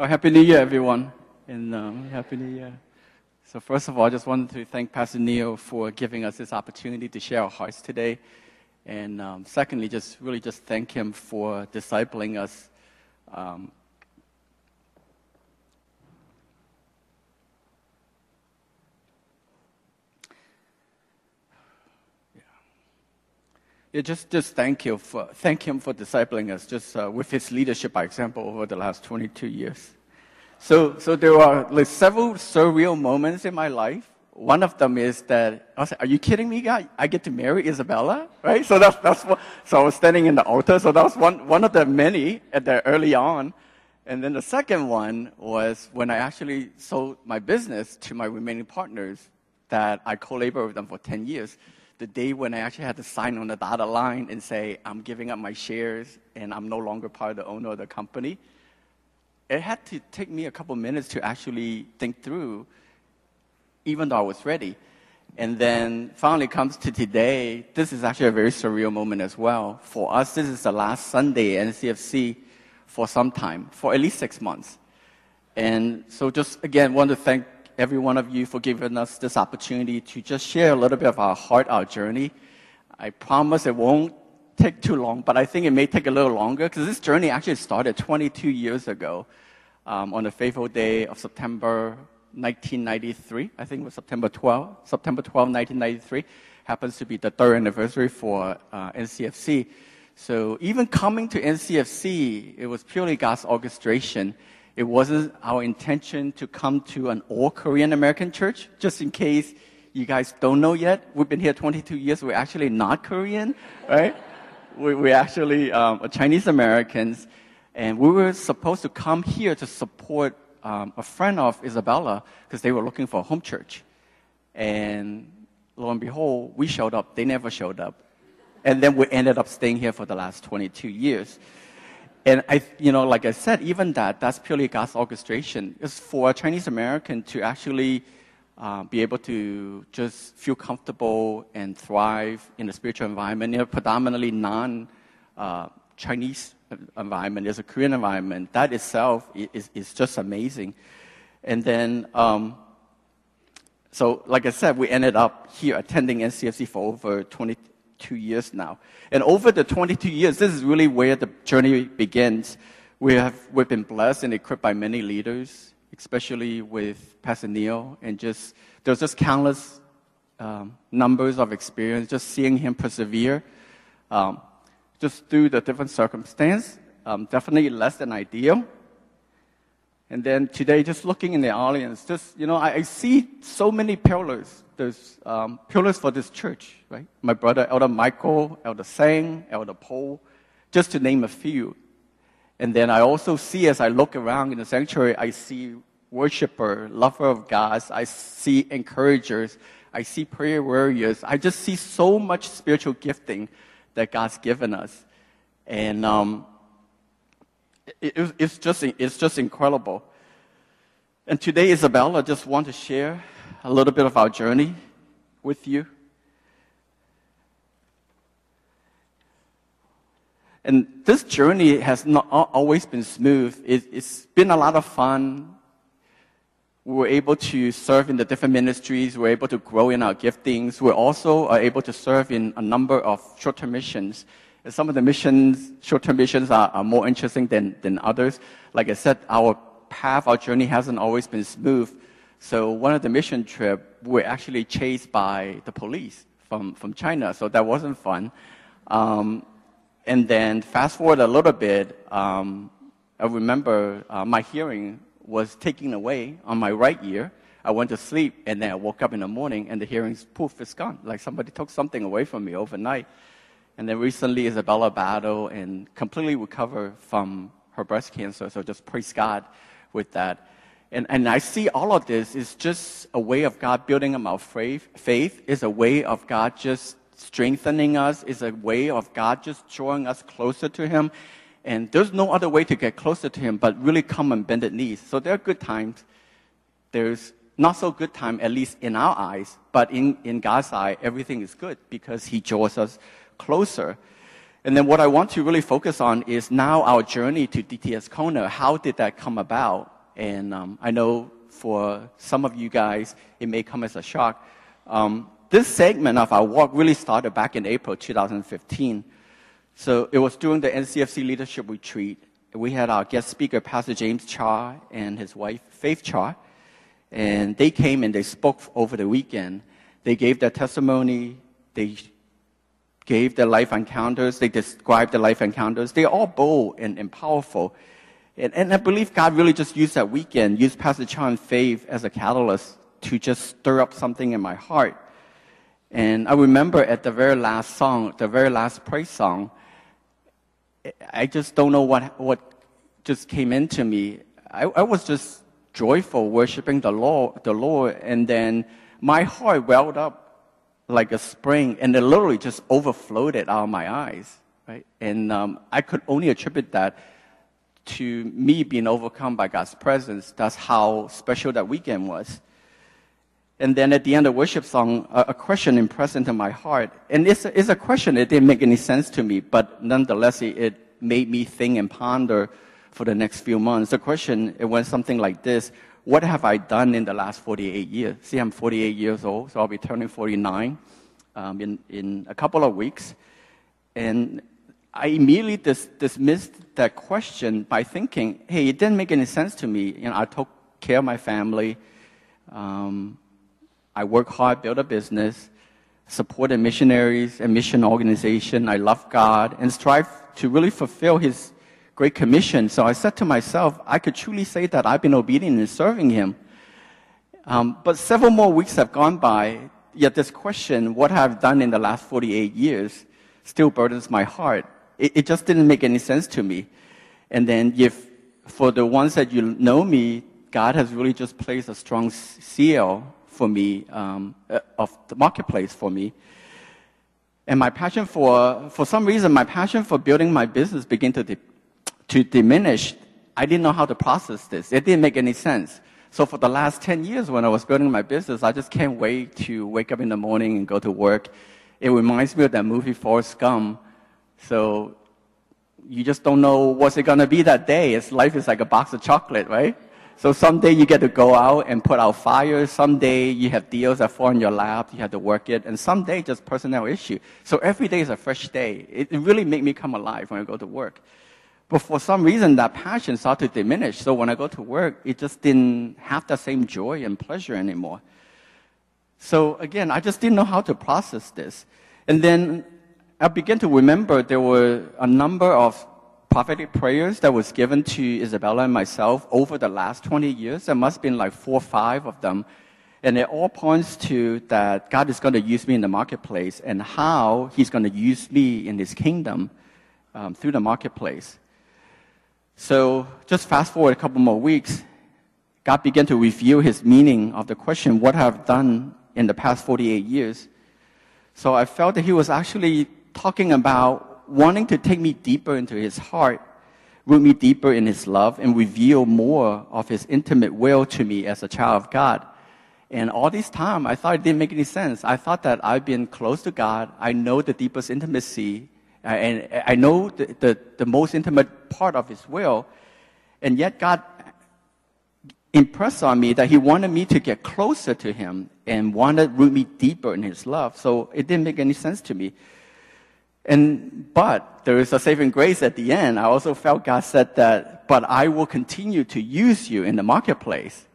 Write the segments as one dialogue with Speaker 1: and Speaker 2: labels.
Speaker 1: Oh, Happy New Year, everyone. And um, Happy New Year. So, first of all, I just wanted to thank Pastor Neil for giving us this opportunity to share our hearts today. And um, secondly, just really just thank him for discipling us. Um, yeah, just just thank you for thank him for discipling us, just uh, with his leadership by example over the last 22 years. So so there are like several surreal moments in my life. One of them is that I was like, "Are you kidding me, guy? I get to marry Isabella, right?" So that's that's what. So I was standing in the altar. So that was one one of the many at the early on. And then the second one was when I actually sold my business to my remaining partners that I co-labored with them for 10 years the day when I actually had to sign on the dotted line and say, I'm giving up my shares and I'm no longer part of the owner of the company, it had to take me a couple minutes to actually think through, even though I was ready. And then finally comes to today, this is actually a very surreal moment as well. For us, this is the last Sunday NCFC for some time, for at least six months. And so just again, want to thank every one of you for giving us this opportunity to just share a little bit of our heart, our journey. I promise it won't take too long, but I think it may take a little longer because this journey actually started 22 years ago um, on the faithful day of September 1993. I think it was September 12, September 12, 1993. Happens to be the third anniversary for uh, NCFC. So even coming to NCFC, it was purely God's orchestration. It wasn't our intention to come to an all Korean American church, just in case you guys don't know yet. We've been here 22 years. We're actually not Korean, right? we, we're actually um, Chinese Americans. And we were supposed to come here to support um, a friend of Isabella because they were looking for a home church. And lo and behold, we showed up. They never showed up. And then we ended up staying here for the last 22 years. And I, you know, like I said, even that, that's purely God's orchestration. It's for a Chinese American to actually uh, be able to just feel comfortable and thrive in a spiritual environment, in a predominantly non uh, Chinese environment, there's a Korean environment. That itself is, is just amazing. And then, um, so like I said, we ended up here attending NCFC for over 20, two years now. And over the 22 years, this is really where the journey begins. We have, we've been blessed and equipped by many leaders, especially with Pastor Neil, and just, there's just countless um, numbers of experience, just seeing him persevere, um, just through the different circumstances, um, definitely less than ideal. And then today, just looking in the audience, just, you know, I, I see so many pillars there's um, pillars for this church, right? My brother, Elder Michael, Elder Sang, Elder Paul, just to name a few. And then I also see, as I look around in the sanctuary, I see worshiper, lover of God. I see encouragers. I see prayer warriors. I just see so much spiritual gifting that God's given us. And um, it, it, it's, just, it's just incredible. And today, Isabella, I just want to share a little bit of our journey with you. And this journey has not always been smooth. It, has been a lot of fun. We were able to serve in the different ministries. We were able to grow in our giftings. We also are able to serve in a number of short-term missions. Some of the missions, short-term missions, are, are more interesting than, than others. Like I said, our path, our journey hasn't always been smooth. So one of the mission trip, we were actually chased by the police from, from China, so that wasn't fun. Um, and then fast forward a little bit, um, I remember uh, my hearing was taken away on my right ear. I went to sleep, and then I woke up in the morning, and the hearing's poof, it's gone. Like somebody took something away from me overnight. And then recently, Isabella battled and completely recovered from her breast cancer. So just praise God with that. And, and I see all of this is just a way of God building up our faith. Faith is a way of God just strengthening us, is a way of God just drawing us closer to Him. And there's no other way to get closer to Him but really come on bended knees. So there are good times. There's not so good time, at least in our eyes, but in, in God's eye, everything is good because He draws us closer. And then what I want to really focus on is now our journey to DTS Kona. How did that come about? And um, I know for some of you guys, it may come as a shock. Um, this segment of our walk really started back in April 2015. So it was during the NCFC leadership retreat. We had our guest speaker, Pastor James Cha, and his wife, Faith Cha. And they came and they spoke over the weekend. They gave their testimony. They gave their life encounters. They described their life encounters. They're all bold and, and powerful. And, and I believe God really just used that weekend, used Pastor Chan's faith as a catalyst to just stir up something in my heart. And I remember at the very last song, the very last praise song, I just don't know what, what just came into me. I, I was just joyful worshiping the Lord, the Lord, and then my heart welled up like a spring, and it literally just overflowed it out of my eyes, right? And um, I could only attribute that to me being overcome by God's presence. That's how special that weekend was. And then at the end of worship song, a, a question impressed into my heart. And it's a, it's a question, it didn't make any sense to me, but nonetheless, it, it made me think and ponder for the next few months. The question, it went something like this. What have I done in the last 48 years? See, I'm 48 years old, so I'll be turning 49 um, in, in a couple of weeks. And I immediately dis- dismissed that question by thinking, hey, it didn't make any sense to me. You know, I took care of my family. Um, I work hard, build a business, supported missionaries and mission organization. I love God and strive to really fulfill His great commission. So I said to myself, I could truly say that I've been obedient in serving Him. Um, but several more weeks have gone by, yet this question, what I've done in the last 48 years, still burdens my heart. It, it just didn't make any sense to me. And then if, for the ones that you know me, God has really just placed a strong seal for me, um, uh, of the marketplace for me. And my passion for, for some reason, my passion for building my business began to, di- to diminish. I didn't know how to process this. It didn't make any sense. So for the last 10 years when I was building my business, I just can't wait to wake up in the morning and go to work. It reminds me of that movie Forrest Gump. So you just don't know what's it gonna be that day. It's life is like a box of chocolate, right? So someday you get to go out and put out fires. Someday you have deals that fall in your lap. You have to work it. And someday just personnel issue. So every day is a fresh day. It, it really made me come alive when I go to work. But for some reason, that passion started to diminish. So when I go to work, it just didn't have the same joy and pleasure anymore. So again, I just didn't know how to process this. And then I began to remember there were a number of prophetic prayers that was given to Isabella and myself over the last 20 years. There must have been like four or five of them. And it all points to that God is going to use me in the marketplace and how He's going to use me in His kingdom um, through the marketplace. So just fast forward a couple more weeks, God began to reveal His meaning of the question, What have I done in the past 48 years? So I felt that He was actually talking about wanting to take me deeper into his heart, root me deeper in his love, and reveal more of his intimate will to me as a child of God. And all this time, I thought it didn't make any sense. I thought that I've been close to God. I know the deepest intimacy, and I know the, the, the most intimate part of his will. And yet, God impressed on me that he wanted me to get closer to him and wanted to root me deeper in his love. So it didn't make any sense to me. And, but there is a saving grace at the end. I also felt God said that, but I will continue to use you in the marketplace.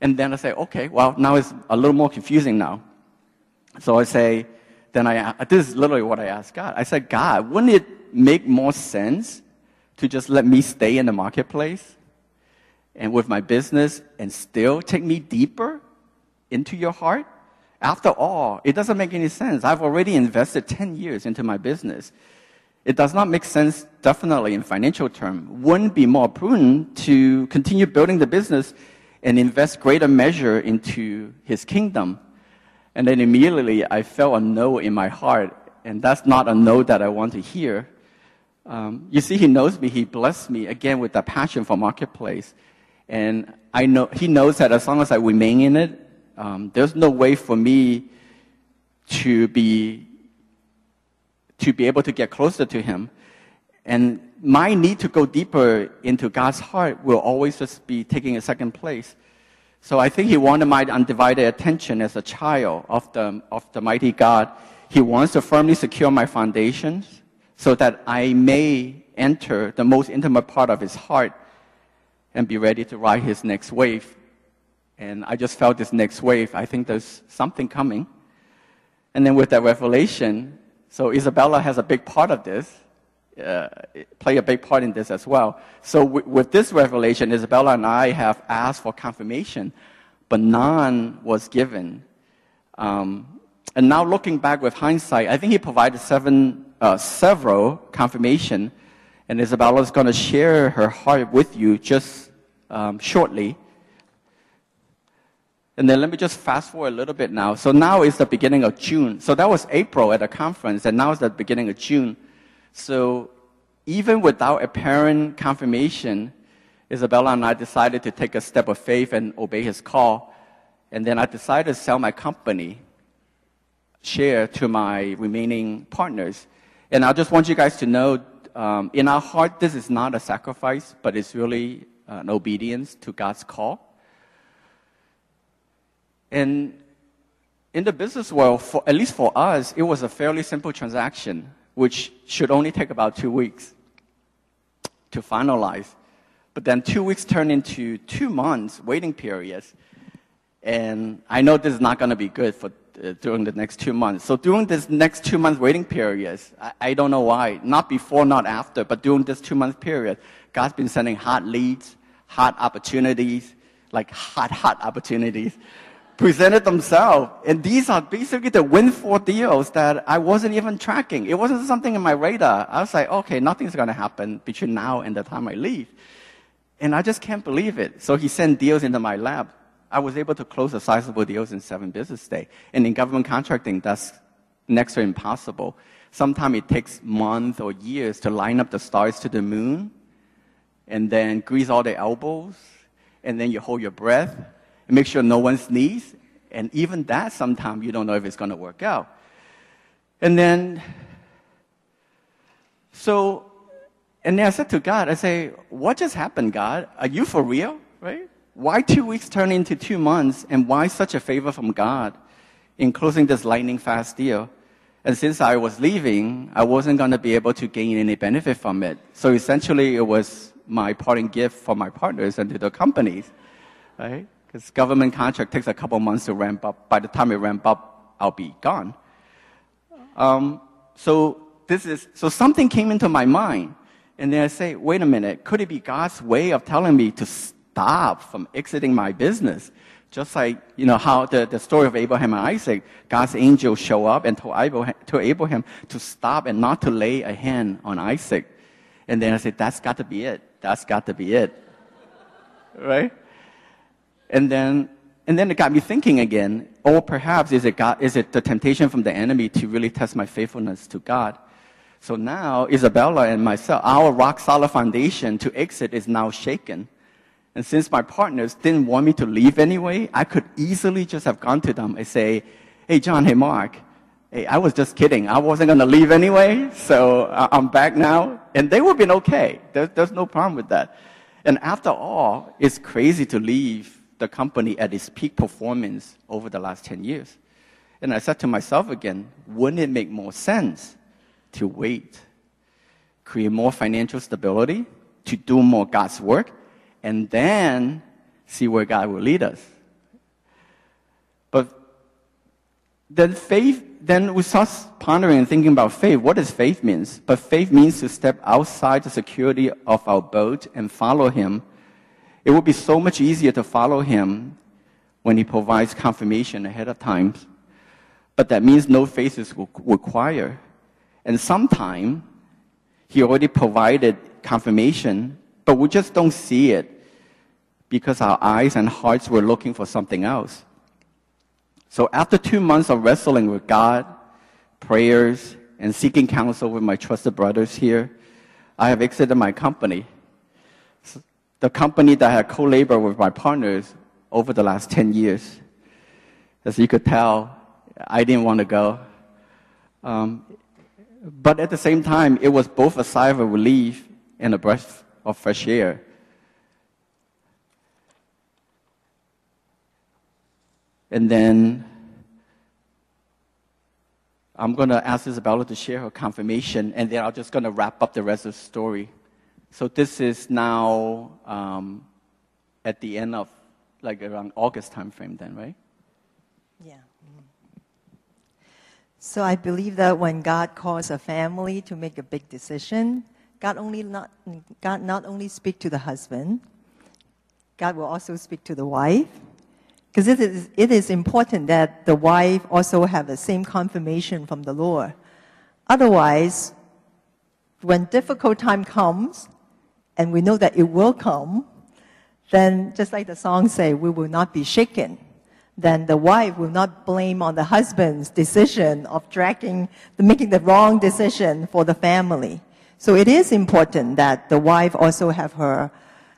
Speaker 1: And then I say, okay, well, now it's a little more confusing now. So I say, then I, this is literally what I asked God. I said, God, wouldn't it make more sense to just let me stay in the marketplace and with my business and still take me deeper into your heart? After all, it doesn't make any sense. I've already invested 10 years into my business. It does not make sense, definitely in financial terms. Wouldn't be more prudent to continue building the business and invest greater measure into his kingdom. And then immediately I felt a no in my heart, and that's not a no that I want to hear. Um, you see, he knows me. He blessed me again with that passion for marketplace, and I know he knows that as long as I remain in it, um, there's no way for me to be to be able to get closer to Him. And my need to go deeper into God's heart will always just be taking a second place. So I think He wanted my undivided attention as a child of the, of the mighty God. He wants to firmly secure my foundations so that I may enter the most intimate part of His heart and be ready to ride His next wave. And I just felt this next wave. I think there's something coming. And then with that revelation, so Isabella has a big part of this, uh, play a big part in this as well. So w- with this revelation, Isabella and I have asked for confirmation, but none was given. Um, and now looking back with hindsight, I think he provided seven, uh, several confirmation, and Isabella is going to share her heart with you just um, shortly. And then let me just fast forward a little bit now. So now is the beginning of June. So that was April at the conference, and now is the beginning of June. So even without apparent confirmation, Isabella and I decided to take a step of faith and obey his call. And then I decided to sell my company share to my remaining partners. And I just want you guys to know um, in our heart, this is not a sacrifice, but it's really an obedience to God's call. And in the business world, for, at least for us, it was a fairly simple transaction, which should only take about two weeks to finalize. But then two weeks turned into two months waiting periods. And I know this is not going to be good for uh, during the next two months. So during this next two months waiting periods, I, I don't know why, not before, not after, but during this two month period, God's been sending hot leads, hot opportunities, like hot, hot opportunities presented themselves. And these are basically the windfall deals that I wasn't even tracking. It wasn't something in my radar. I was like, okay, nothing's going to happen between now and the time I leave. And I just can't believe it. So he sent deals into my lab. I was able to close a sizable deals in seven business days. And in government contracting, that's next to impossible. Sometimes it takes months or years to line up the stars to the moon and then grease all the elbows and then you hold your breath make sure no one sneezes. And even that, sometimes you don't know if it's going to work out. And then, so, and then I said to God, I say, what just happened, God? Are you for real? Right? Why two weeks turn into two months? And why such a favor from God in closing this lightning fast deal? And since I was leaving, I wasn't going to be able to gain any benefit from it. So essentially, it was my parting gift for my partners and to the companies, right? Because government contract takes a couple months to ramp up. By the time it ramp up, I'll be gone. Um, so this is so something came into my mind, and then I say, wait a minute, could it be God's way of telling me to stop from exiting my business? Just like you know how the, the story of Abraham and Isaac, God's angel show up and told Abraham, to Abraham to stop and not to lay a hand on Isaac. And then I said, that's got to be it. That's got to be it. right? And then, and then it got me thinking again, or perhaps is it, God, is it the temptation from the enemy to really test my faithfulness to God? So now, Isabella and myself, our rock solid foundation to exit is now shaken. And since my partners didn't want me to leave anyway, I could easily just have gone to them and say, hey, John, hey, Mark, hey, I was just kidding. I wasn't going to leave anyway, so uh, I'm back now. And they would have been okay. There's, there's no problem with that. And after all, it's crazy to leave the company at its peak performance over the last 10 years. And I said to myself again, wouldn't it make more sense to wait, create more financial stability, to do more God's work, and then see where God will lead us? But then faith, then we start pondering and thinking about faith. What does faith means? But faith means to step outside the security of our boat and follow Him it would be so much easier to follow him when he provides confirmation ahead of time. But that means no faith is required. And sometimes he already provided confirmation, but we just don't see it because our eyes and hearts were looking for something else. So after two months of wrestling with God, prayers, and seeking counsel with my trusted brothers here, I have exited my company the company that I co-labored with my partners over the last 10 years. As you could tell, I didn't want to go. Um, But at the same time, it was both a sigh of relief and a breath of fresh air. And then I'm going to ask Isabella to share her confirmation, and then I'm just going to wrap up the rest of the story. So this is now um, at the end of, like around August timeframe, then, right?
Speaker 2: Yeah. So I believe that when God calls a family to make a big decision, God only not God not only speak to the husband, God will also speak to the wife. Because it is, it is important that the wife also have the same confirmation from the Lord. Otherwise, when difficult time comes, and we know that it will come, then just like the song say, we will not be shaken then the wife will not blame on the husband's decision of dragging, making the wrong decision for the family. So it is important that the wife also have her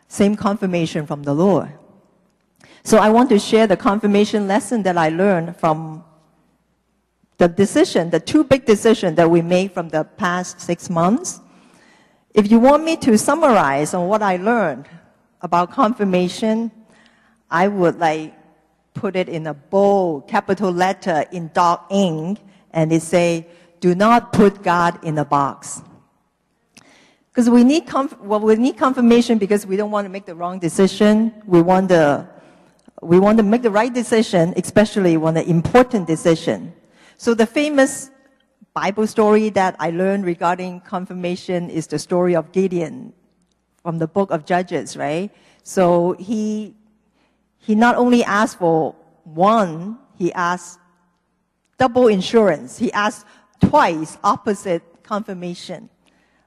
Speaker 2: same confirmation from the Lord. So I want to share the confirmation lesson that I learned from the decision, the two big decisions that we made from the past six months. If you want me to summarize on what I learned about confirmation, I would like put it in a bold capital letter in dark ink and they say, do not put God in a box. Because we need, conf- well, we need confirmation because we don't want to make the wrong decision. We want the, we want to make the right decision, especially when the important decision. So the famous Bible story that I learned regarding confirmation is the story of Gideon from the book of Judges, right? So he he not only asked for one, he asked double insurance. He asked twice opposite confirmation.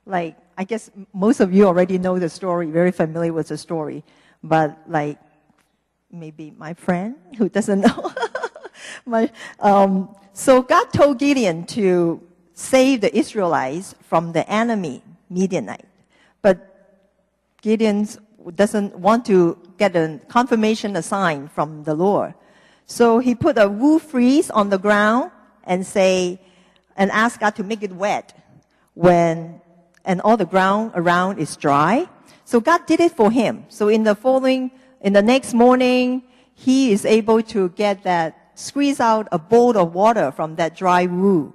Speaker 2: Like, I guess most of you already know the story, very familiar with the story. But like, maybe my friend who doesn't know. my, um, so God told Gideon to save the Israelites from the enemy, Midianite. But Gideon doesn't want to get a confirmation, a sign from the Lord. So he put a wool fleece on the ground and say, and ask God to make it wet when, and all the ground around is dry. So God did it for him. So in the following, in the next morning, he is able to get that, squeeze out a bowl of water from that dry wool,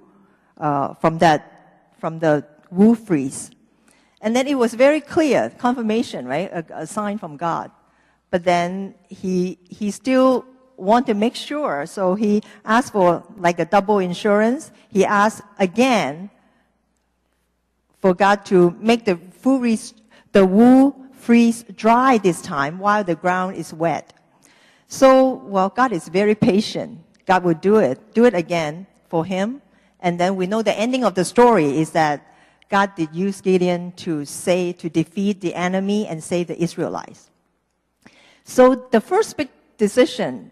Speaker 2: uh, from that, from the wool freeze. And then it was very clear, confirmation, right? A, a sign from God. But then he, he still wanted to make sure. So he asked for like a double insurance. He asked again for God to make the freeze, the wool freeze dry this time while the ground is wet. So, well, God is very patient. God will do it, do it again for him. And then we know the ending of the story is that God did use Gideon to say, to defeat the enemy and save the Israelites. So the first big decision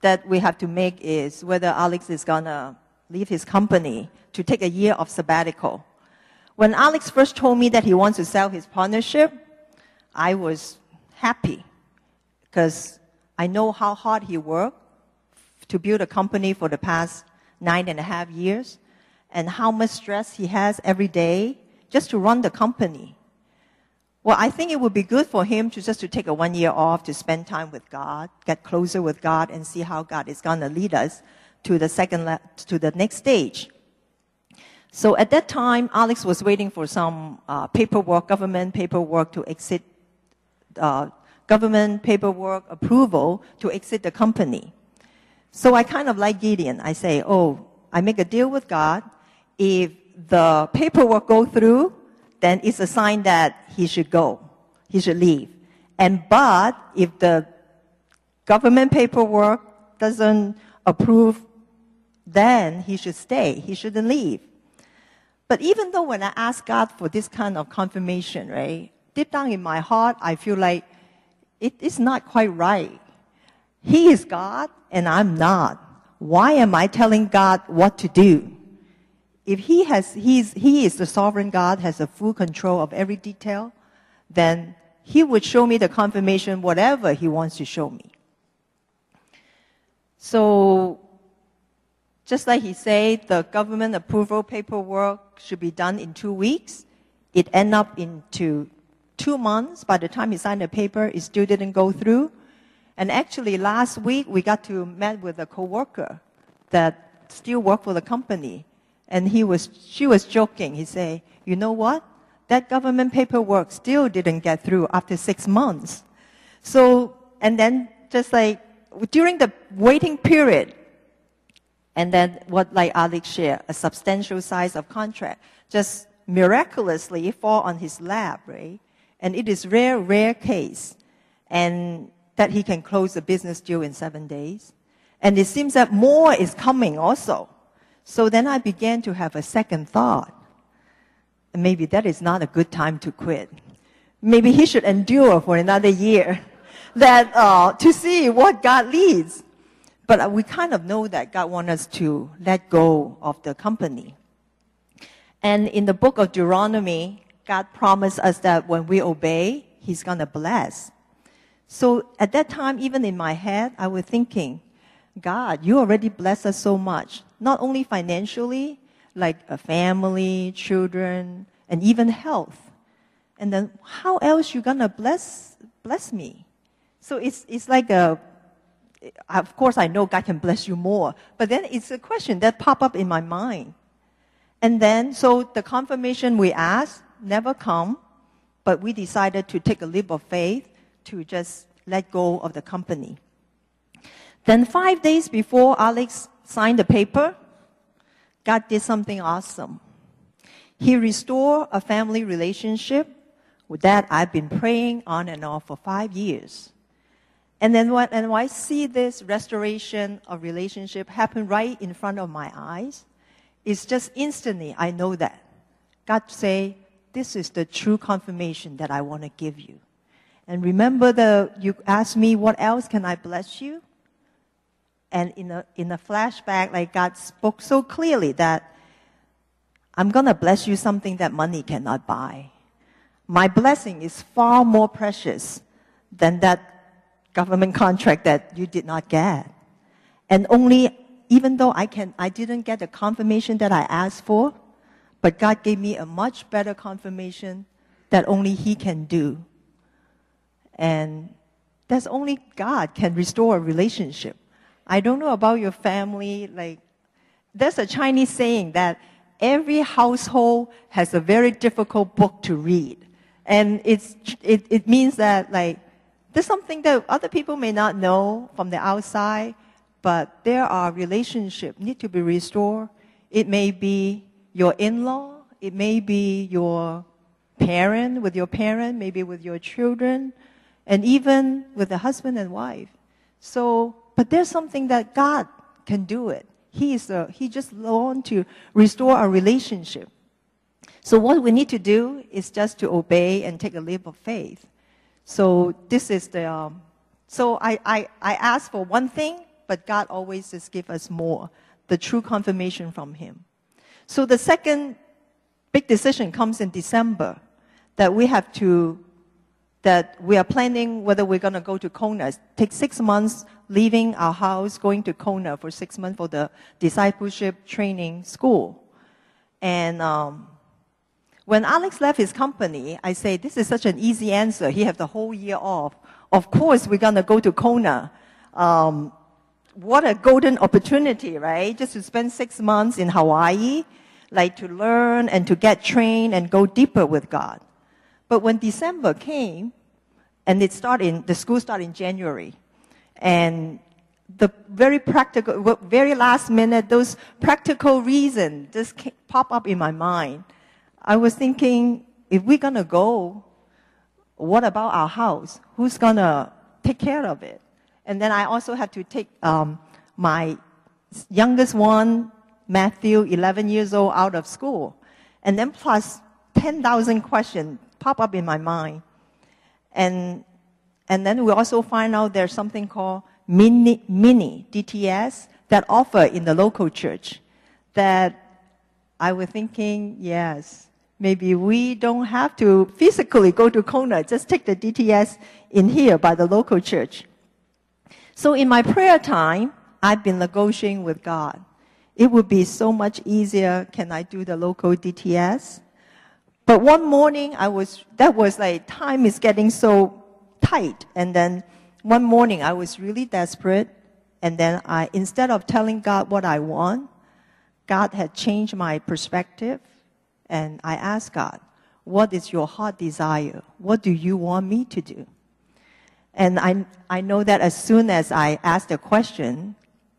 Speaker 2: that we have to make is whether Alex is gonna leave his company to take a year of sabbatical. When Alex first told me that he wants to sell his partnership, I was happy because I know how hard he worked to build a company for the past nine and a half years and how much stress he has every day just to run the company. Well, I think it would be good for him to just to take a one year off to spend time with God, get closer with God, and see how God is going to lead us to the second le- to the next stage. So at that time, Alex was waiting for some uh, paperwork, government paperwork to exit, uh, government paperwork approval to exit the company. So I kind of like Gideon. I say, oh, I make a deal with God. If the paperwork go through, then it's a sign that he should go. He should leave. And but if the government paperwork doesn't approve, then he should stay. He shouldn't leave. But even though when I ask God for this kind of confirmation, right, deep down in my heart, I feel like it is not quite right. He is God and I'm not. Why am I telling God what to do? if he has, he's, he is the sovereign God, has the full control of every detail, then he would show me the confirmation, whatever he wants to show me. So, just like he said, the government approval paperwork should be done in two weeks. It ended up into two months. By the time he signed the paper, it still didn't go through. And actually, last week we got to meet with a coworker that still worked for the company, and he was, she was joking. He said, "You know what? That government paperwork still didn't get through after six months." So, and then just like during the waiting period, and then what like Alex shared, a substantial size of contract just miraculously fall on his lap, right? And it is rare, rare case. And that he can close the business deal in seven days. And it seems that more is coming also. So then I began to have a second thought. Maybe that is not a good time to quit. Maybe he should endure for another year that, uh, to see what God leads. But we kind of know that God wants us to let go of the company. And in the book of Deuteronomy, God promised us that when we obey, He's going to bless. So at that time, even in my head, I was thinking, God, you already blessed us so much, not only financially, like a family, children, and even health. And then how else you gonna bless bless me? So it's it's like a of course I know God can bless you more, but then it's a question that pop up in my mind. And then so the confirmation we asked never come, but we decided to take a leap of faith to just let go of the company. Then five days before Alex signed the paper, God did something awesome. He restored a family relationship that I've been praying on and off for five years. And then when, and when I see this restoration of relationship happen right in front of my eyes, it's just instantly I know that. God say, this is the true confirmation that I want to give you. And remember the, you asked me, what else can I bless you? And in a, in a flashback, like God spoke so clearly that I'm going to bless you something that money cannot buy. My blessing is far more precious than that government contract that you did not get. And only, even though I can, I didn't get the confirmation that I asked for, but God gave me a much better confirmation that only He can do. And that's only God can restore a relationship. I don't know about your family. Like, there's a Chinese saying that every household has a very difficult book to read. And it's, it, it means that, like, there's something that other people may not know from the outside, but there are relationships need to be restored. It may be your in-law. It may be your parent with your parent, maybe with your children and even with the husband and wife. So, but there's something that God can do it. He is a, he just want to restore our relationship. So what we need to do is just to obey and take a leap of faith. So this is the, um, so I, I, I ask for one thing, but God always just give us more, the true confirmation from Him. So the second big decision comes in December that we have to that we are planning whether we're going to go to Kona. Take six months leaving our house, going to Kona for six months for the discipleship training school. And um, when Alex left his company, I say, this is such an easy answer. He has the whole year off. Of course, we're going to go to Kona. Um, what a golden opportunity, right? Just to spend six months in Hawaii, like to learn and to get trained and go deeper with God. But when December came, and it started in, the school started in January, and the very practical, very last minute, those practical reasons just pop up in my mind. I was thinking, if we're gonna go, what about our house? Who's gonna take care of it? And then I also have to take um, my youngest one, Matthew, 11 years old, out of school. And then plus 10,000 questions pop up in my mind. And, and then we also find out there's something called mini, mini DTS that offer in the local church that I was thinking, yes, maybe we don't have to physically go to Kona, just take the DTS in here by the local church. So in my prayer time, I've been negotiating with God. It would be so much easier. Can I do the local DTS? But one morning, I was, that was like, time is getting so tight. And then one morning, I was really desperate. And then I, instead of telling God what I want, God had changed my perspective. And I asked God, what is your heart desire? What do you want me to do? And I, I know that as soon as I ask the question,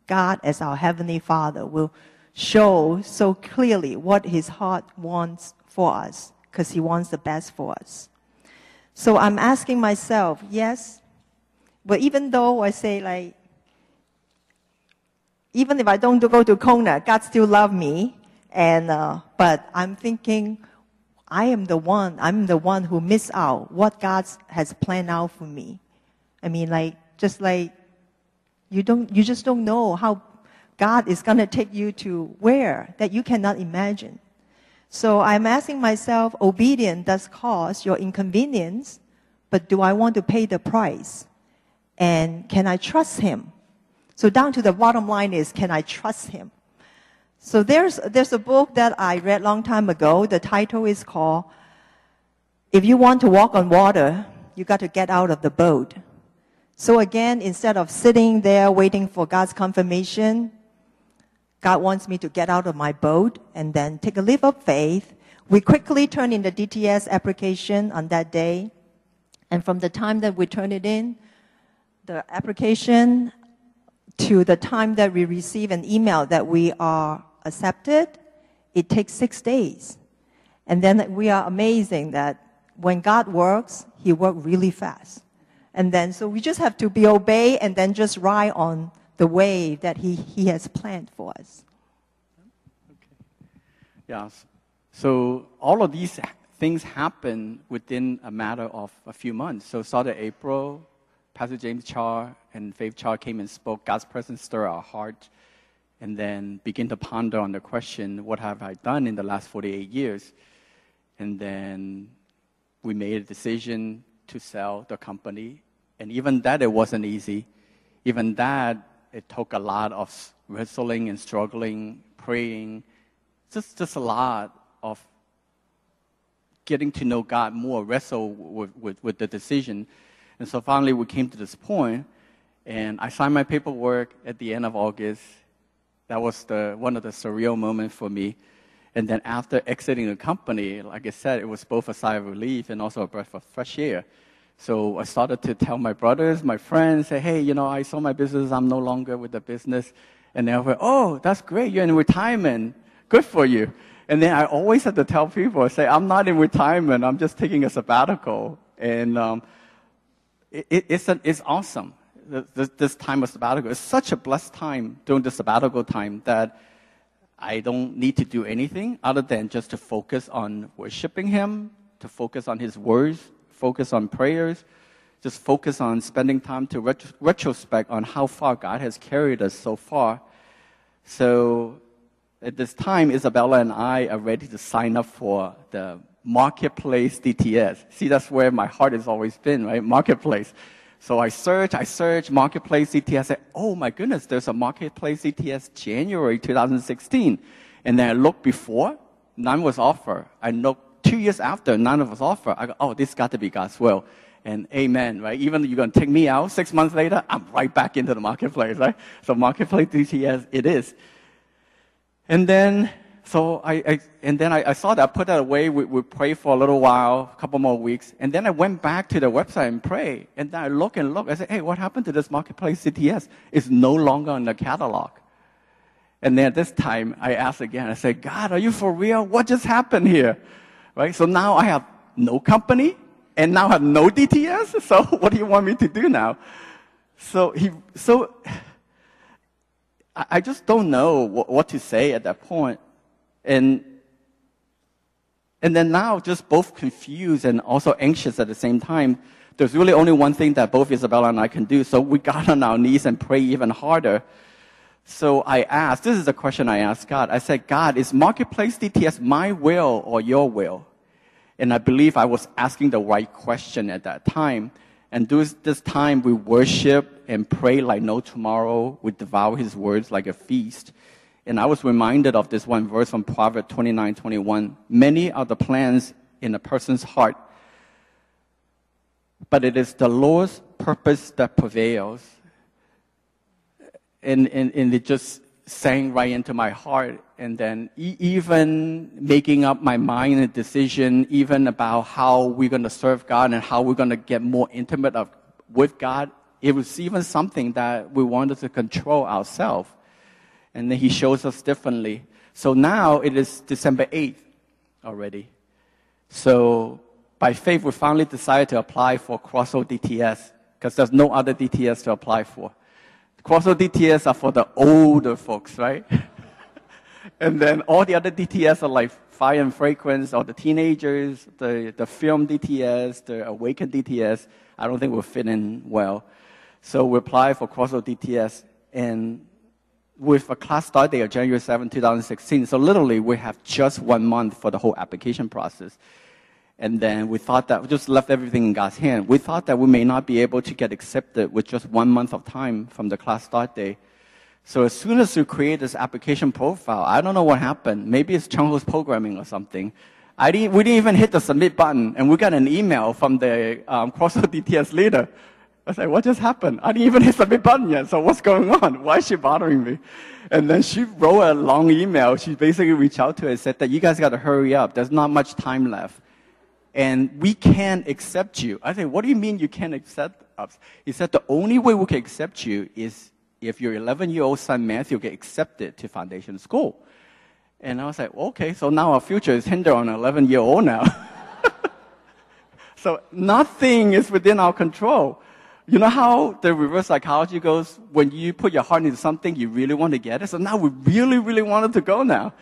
Speaker 2: God, as our Heavenly Father, will show so clearly what His heart wants for us, because He wants the best for us. So I'm asking myself, yes, but even though I say, like, even if I don't go to Kona, God still loves me. And, uh, but I'm thinking, I am the one, I'm the one who miss out what God has planned out for me. I mean, like, just like, you don't, you just don't know how God is going to take you to where that you cannot imagine. So I'm asking myself, obedience does cause your inconvenience, but do I want to pay the price? And can I trust Him? So down to the bottom line is, can I trust Him? So there's, there's a book that I read long time ago. The title is called, If You Want to Walk on Water, You Got to Get Out of the Boat. So again, instead of sitting there waiting for God's confirmation, God wants me to get out of my boat and then take a leap of faith. We quickly turn in the DTS application on that day. And from the time that we turn it in, the application to the time that we receive an email that we are accepted, it takes six days. And then we are amazing that when God works, He works really fast. And then, so we just have to be obey and then just ride on the way that He, he has planned for us.
Speaker 1: Okay. Yes. So all of these things happen within a matter of a few months. So started April, Pastor James Cha and Faith Cha came and spoke. God's presence stirred our heart, and then begin to ponder on the question, what have I done in the last 48 years? And then we made a decision to sell the company. And even that, it wasn't easy. Even that, it took a lot of wrestling and struggling, praying, just, just a lot of getting to know God more, wrestle with, with, with the decision and so finally, we came to this point, and I signed my paperwork at the end of August. That was the, one of the surreal moments for me. And then after exiting the company, like I said, it was both a sigh of relief and also a breath of fresh air. So I started to tell my brothers, my friends, say, hey, you know, I sold my business. I'm no longer with the business. And they were, oh, that's great. You're in retirement. Good for you. And then I always had to tell people, say, I'm not in retirement. I'm just taking a sabbatical. And um, it, it's, it's awesome. This, this time of sabbatical is such a blessed time during the sabbatical time that I don't need to do anything other than just to focus on worshiping Him, to focus on His words, focus on prayers, just focus on spending time to ret- retrospect on how far God has carried us so far. So at this time, Isabella and I are ready to sign up for the marketplace DTS. See, that's where my heart has always been, right? Marketplace. So I search, I search marketplace DTS. I say, oh my goodness, there's a marketplace DTS January 2016. And then I look before, none was offered. I look two years after, none was offered. I go, oh, this got to be God's will. And amen, right? Even though you're going to take me out six months later, I'm right back into the marketplace, right? So marketplace DTS, it is. And then so I, I and then I, I, saw that, put that away. We, we prayed for a little while, a couple more weeks, and then I went back to the website and pray. And then I look and look. I said, "Hey, what happened to this marketplace DTS? It's no longer in the catalog." And then at this time, I asked again. I said, "God, are you for real? What just happened here?" Right. So now I have no company, and now I have no DTS. So what do you want me to do now? So he, so I just don't know what to say at that point. And, and then now just both confused and also anxious at the same time. There's really only one thing that both Isabella and I can do. So we got on our knees and pray even harder. So I asked, this is a question I asked God. I said, God, is Marketplace DTS my will or your will? And I believe I was asking the right question at that time. And this, this time we worship and pray like no tomorrow. We devour his words like a feast. And I was reminded of this one verse from Proverbs 29 21. Many are the plans in a person's heart, but it is the Lord's purpose that prevails. And, and, and it just sang right into my heart. And then e- even making up my mind and decision, even about how we're going to serve God and how we're going to get more intimate of, with God, it was even something that we wanted to control ourselves. And then He shows us differently. So now it is December 8th already. So by faith, we finally decided to apply for Crossroad DTS because there's no other DTS to apply for. Crossroad DTS are for the older folks, right? and then all the other DTS are like Fire and Fragrance, or the teenagers, the, the film DTS, the Awaken DTS. I don't think will fit in well. So we apply for Crossroad DTS, and with a class start date of January 7, 2016, so literally we have just one month for the whole application process. And then we thought that we just left everything in God's hand. We thought that we may not be able to get accepted with just one month of time from the class start day. So as soon as we create this application profile, I don't know what happened. Maybe it's Chung Ho's programming or something. I didn't, we didn't even hit the submit button, and we got an email from the um, Crossroad DTS leader. I like, what just happened? I didn't even hit the submit button yet, so what's going on? Why is she bothering me? And then she wrote a long email. She basically reached out to us and said that you guys got to hurry up. There's not much time left and we can't accept you. I said, what do you mean you can't accept us? He said, the only way we can accept you is if your 11 year old son Matthew get accepted to foundation school. And I was like, okay, so now our future is hindered on an 11 year old now. so nothing is within our control. You know how the reverse psychology goes? When you put your heart into something, you really want to get it. So now we really, really wanted to go now.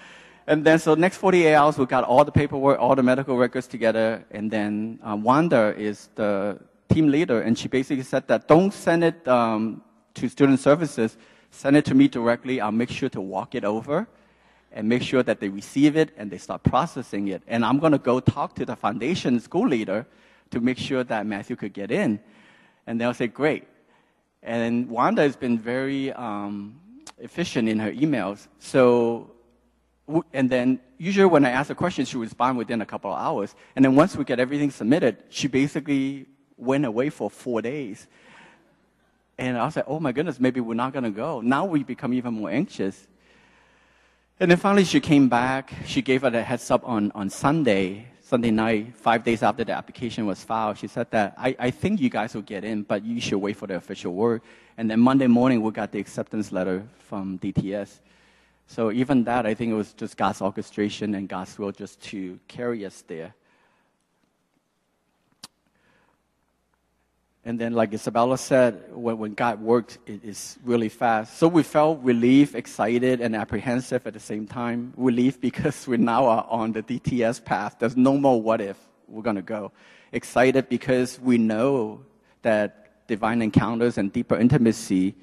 Speaker 1: And then, so next 48 hours, we got all the paperwork, all the medical records together. And then um, Wanda is the team leader, and she basically said that don't send it um, to student services, send it to me directly. I'll make sure to walk it over and make sure that they receive it and they start processing it. And I'm going to go talk to the foundation school leader to make sure that Matthew could get in. And they'll say, great. And Wanda has been very um, efficient in her emails. So and then usually when I ask a question, she would respond within a couple of hours. And then once we get everything submitted, she basically went away for four days. And I was like, oh my goodness, maybe we're not going to go. Now we become even more anxious. And then finally she came back. She gave us a heads up on, on Sunday, Sunday night, five days after the application was filed. She said that, I, I think you guys will get in, but you should wait for the official word. And then Monday morning, we got the acceptance letter from DTS. So even that, I think it was just God's orchestration and God's will just to carry us there. And then, like Isabella said, when, when God works, it is really fast. So we felt relief, excited, and apprehensive at the same time. Relief because we now are on the DTS path. There's no more what if we're going to go. Excited because we know that divine encounters and deeper intimacy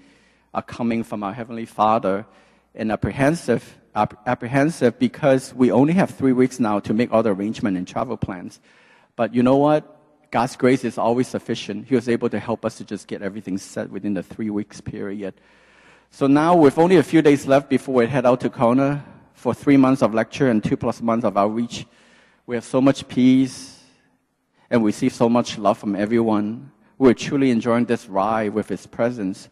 Speaker 1: are coming from our Heavenly Father and apprehensive, apprehensive because we only have three weeks now to make all the arrangement and travel plans. But you know what? God's grace is always sufficient. He was able to help us to just get everything set within the three weeks period. So now, with only a few days left before we head out to Kona for three months of lecture and two plus months of outreach, we have so much peace and we receive so much love from everyone. We're truly enjoying this ride with His presence.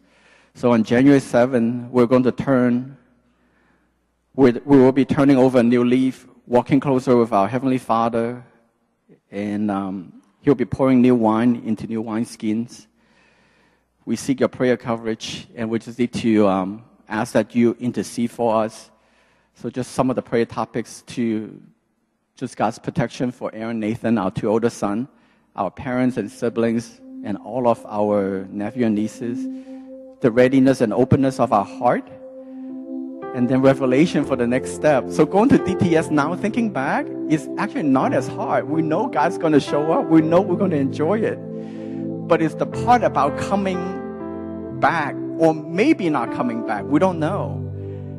Speaker 1: So on January 7, we're going to turn we will be turning over a new leaf, walking closer with our Heavenly Father, and um, He'll be pouring new wine into new wineskins. We seek your prayer coverage, and we just need to um, ask that you intercede for us. So, just some of the prayer topics to just God's protection for Aaron Nathan, our two older sons, our parents and siblings, and all of our nephew and nieces, the readiness and openness of our heart and then revelation for the next step. So going to DTS now, thinking back, is actually not as hard. We know God's going to show up. We know we're going to enjoy it. But it's the part about coming back, or maybe not coming back. We don't know.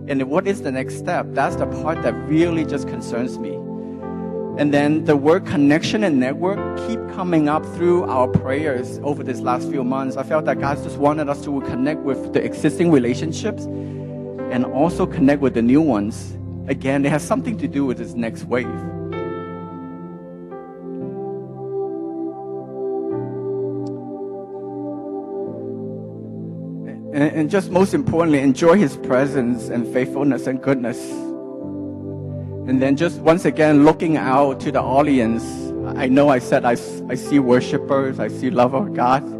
Speaker 1: And what is the next step? That's the part that really just concerns me. And then the word connection and network keep coming up through our prayers over these last few months. I felt that God just wanted us to connect with the existing relationships and also connect with the new ones, again, it has something to do with this next wave. And, and just most importantly, enjoy his presence and faithfulness and goodness. And then just once again, looking out to the audience, I know I said I, I see worshipers, I see love of God.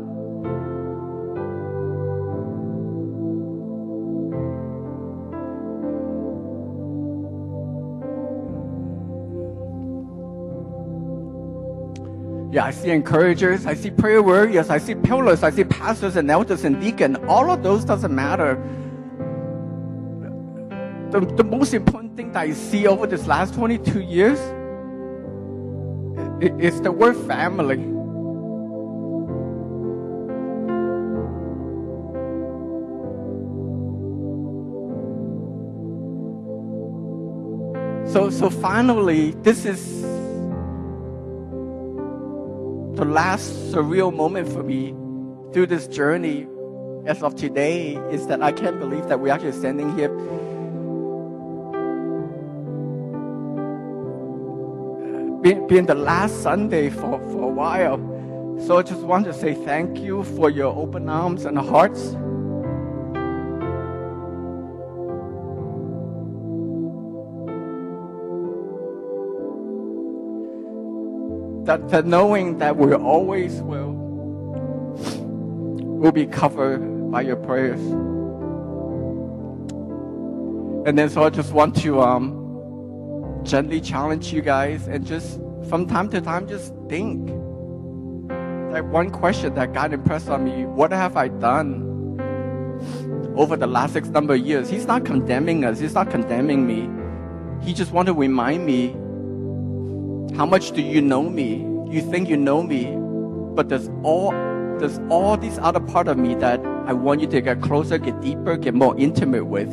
Speaker 1: Yeah, I see encouragers, I see prayer warriors, I see pillars, I see pastors and elders and deacons. All of those doesn't matter. The, the most important thing that I see over this last 22 years is the word family. So, so finally, this is the last surreal moment for me through this journey as of today is that I can't believe that we're actually standing here being, the last Sunday for, for a while. So I just want to say thank you for your open arms and hearts. That, that knowing that we always will will be covered by your prayers. And then so I just want to um, gently challenge you guys and just from time to time just think. that one question that God impressed on me, what have I done over the last six number of years? He's not condemning us, he's not condemning me. He just want to remind me how much do you know me? You think you know me, but there's all there's all these other part of me that I want you to get closer, get deeper, get more intimate with.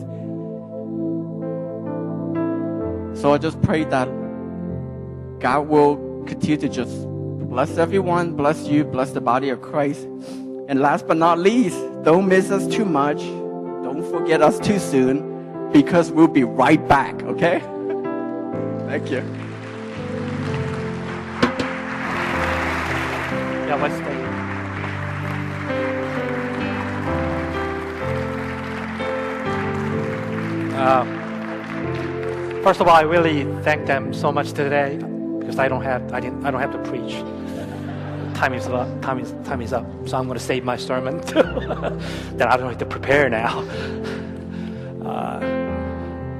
Speaker 1: So I just pray that God will continue to just bless everyone, bless you, bless the body of Christ. And last but not least, don't miss us too much. Don't forget us too soon because we'll be right back, okay? Thank you.
Speaker 3: Let's. Uh, first of all, I really thank them so much today because I don't have I didn't I don't have to preach. Time is up. Time is time is up. So I'm going to save my sermon that I don't have to prepare now. Uh,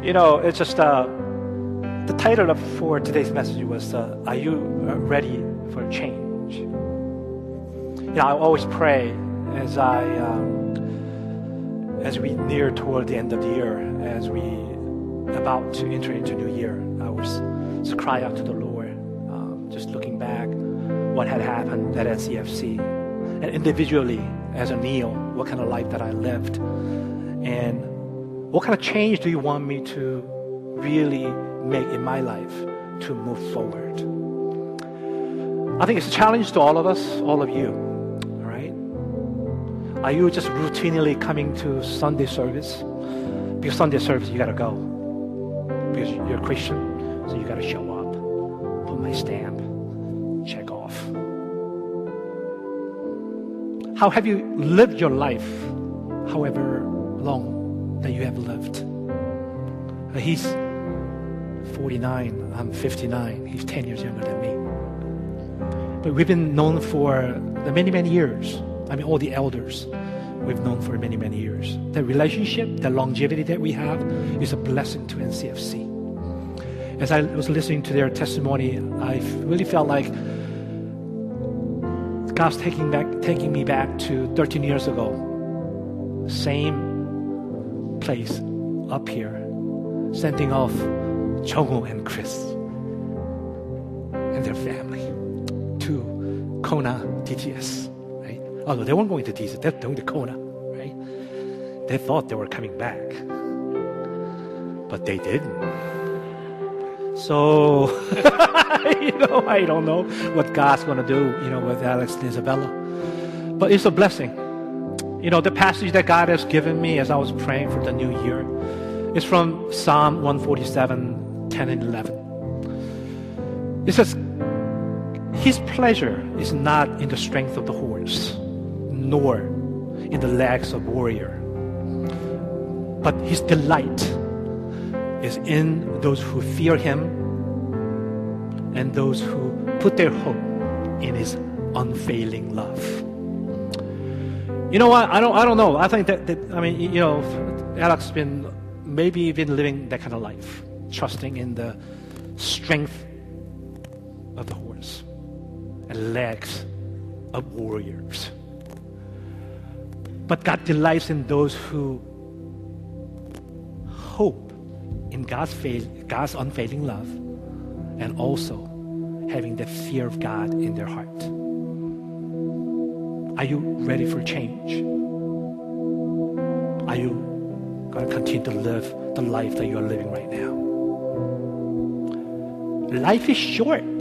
Speaker 3: you know, it's just uh, the title of, for today's message was uh, "Are you uh, ready for change?" You know, I always pray as I um, as we near toward the end of the year, as we about to enter into new year. I was cry out to the Lord, um, just looking back what had happened at NCFC, and individually as a Neil, what kind of life that I lived, and what kind of change do you want me to really make in my life to move forward? I think it's a challenge to all of us, all of you. Are you just routinely coming to Sunday service? Because Sunday service, you got to go. Because you're a Christian, so you got to show up. Put my stamp. Check off. How have you lived your life, however long that you have lived? Uh, he's 49, I'm 59. He's 10 years younger than me. But we've been known for many, many years. I mean, all the elders we've known for many, many years. The relationship, the longevity that we have is a blessing to NCFC. As I was listening to their testimony, I really felt like God's taking back, taking me back to 13 years ago. Same place up here, sending off Chogo and Chris and their family to Kona DTS. No, they weren't going to Jesus. They're going to Kona, right? They thought they were coming back, but they didn't. So, you know, I don't know what God's going to do, you know, with Alex and Isabella. But it's a blessing. You know, the passage that God has given me as I was praying for the new year, is from Psalm 147, 10 and 11. It says, His pleasure is not in the strength of the horse, nor in the legs of warrior, but His delight is in those who fear Him and those who put their hope in His unfailing love. You know what? I don't. I don't know. I think that, that I mean, you know, Alex has been maybe been living that kind of life, trusting in the strength of the horse and legs of warriors. But God delights in those who hope in God's, fail, God's unfailing love and also having the fear of God in their heart. Are you ready for change? Are you going to continue to live the life that you are living right now. Life is short.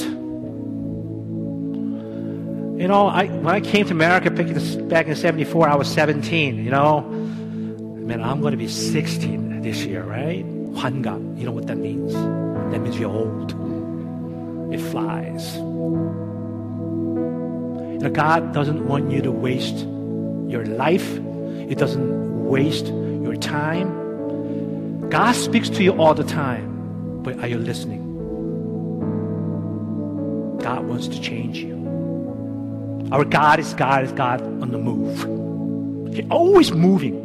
Speaker 3: You know, I, when I came to America back in 74, I was 17, you know. Man, I'm going to be 16 this year, right? 환갑, you know what that means? That means you're old. It flies. You know, God doesn't want you to waste your life. It doesn't waste your time. God speaks to you all the time, but are you listening? God wants to change you. Our God is God is God on the move. He always moving.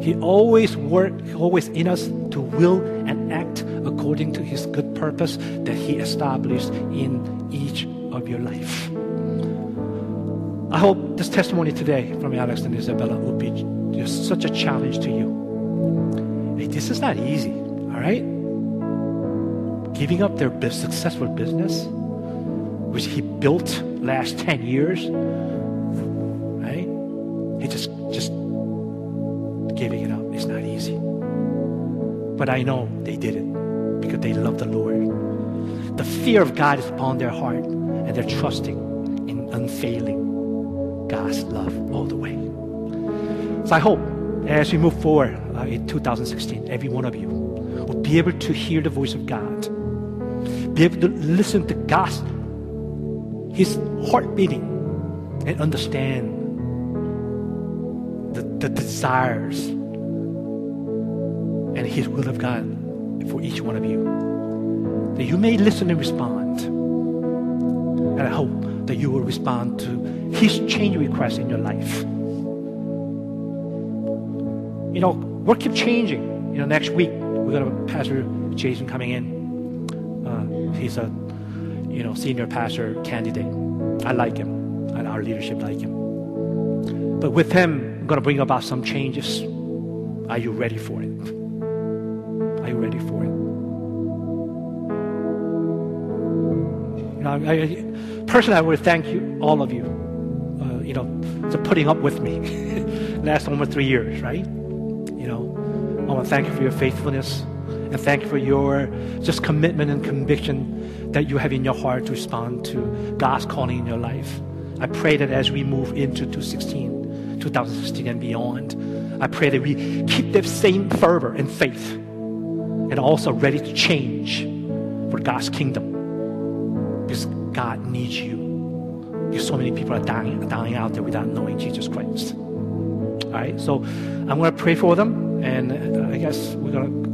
Speaker 3: He always work, always in us to will and act according to His good purpose that He established in each of your life. I hope this testimony today from Alex and Isabella will be just such a challenge to you. Hey, this is not easy, all right? Giving up their successful business, he built last 10 years, right? He just, just giving it up. It's not easy. But I know they did it because they love the Lord. The fear of God is upon their heart, and they're trusting in unfailing God's love all the way. So I hope as we move forward uh, in 2016, every one of you will be able to hear the voice of God, be able to listen to God's His heart beating, and understand the, the desires and His will of God for each one of you. That you may listen and respond. And I hope that you will respond to His change request in your life you know, what keep changing. You know, next week we got a Pastor Jason coming in. Uh, he's a, you know, senior pastor candidate. I like him, and our leadership like him. But with him, I'm going to bring about some changes. Are you ready for it? Are you ready for it? You know, I, I, personally, I thank you, all of you, uh, you know, for putting up with me last almost three years, right? You know, I want to thank you for your faithfulness and thank you for your just commitment and conviction that you have in your heart to respond to God's calling in your life. I pray that as we move into 2016, 2016 and beyond, I pray that we keep that same fervor and faith and also ready to change for God's kingdom. Because God needs you. Because so many people are dying, dying out there without knowing Jesus Christ. All right, so I'm going to pray for them. And uh, I guess we're going to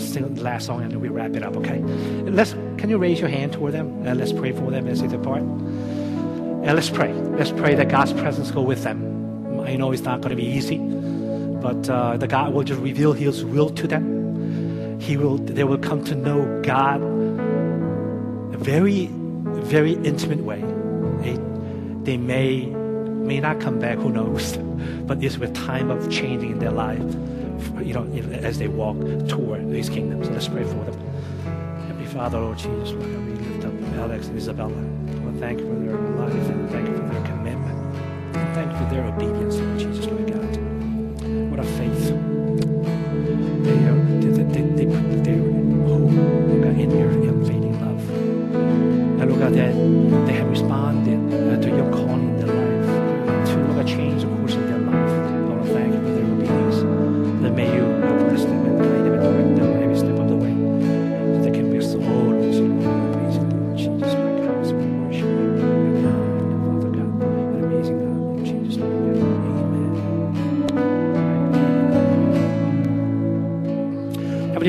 Speaker 3: sing the last song and then we wrap it up, okay? Let's, can you raise your hand toward them? And let's pray for them as they depart. And let's pray. Let's pray that God's presence go with them. I know it's not going to be easy, but uh, the God will just reveal His will to them. He will. They will come to know God a very, very intimate way. They, they may may not come back. Who knows? But it's a time of changing in their life you know, as they walk toward these kingdoms. Let's pray for them. Heavenly Father, Lord Jesus, Lord, we lift up Alex and Isabella. Lord, thank you for their life and thank you for their commitment. And thank you for their obedience,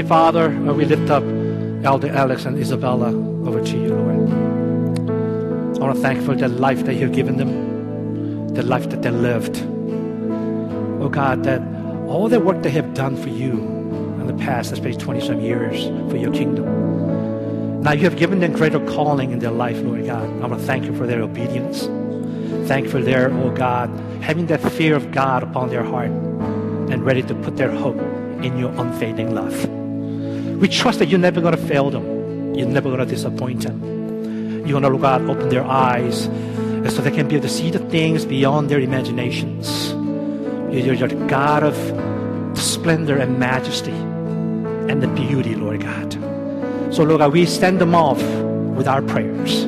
Speaker 3: Father, uh, we lift up Elder Alex and Isabella over to you, Lord. I want to thank for the life that you have given them, the life that they lived. Oh God, that all the work they have done for you in the past, especially 20 some years for your kingdom. Now you have given them greater calling in their life, Lord God. I want to thank you for their obedience. Thank you for their, oh God, having that fear of God upon their heart and ready to put their hope in your unfading love. We trust that you're never going to fail them. You're never going to disappoint them. You're going to, Lord God, open their eyes so they can be able to see the things beyond their imaginations. You're the God of splendor and majesty and the beauty, Lord God. So, Lord God, we send them off with our prayers.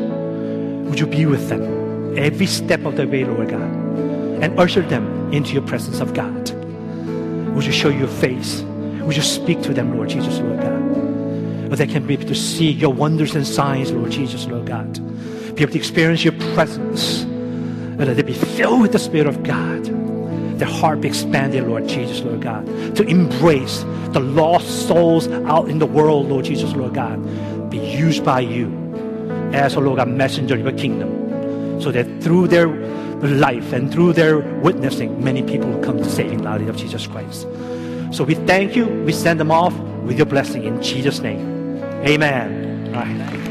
Speaker 3: Would you be with them every step of the way, Lord God, and usher them into your presence of God? Would you show your face? Would you speak to them, Lord Jesus, Lord God? That they can be able to see your wonders and signs, Lord Jesus, Lord God. Be able to experience your presence. And that they be filled with the Spirit of God. Their heart be expanded, Lord Jesus, Lord God. To embrace the lost souls out in the world, Lord Jesus, Lord God. Be used by you as, a Lord God, messenger of your kingdom. So that through their life and through their witnessing, many people will come to saving knowledge of Jesus Christ. So we thank you. We send them off with your blessing in Jesus' name. Amen.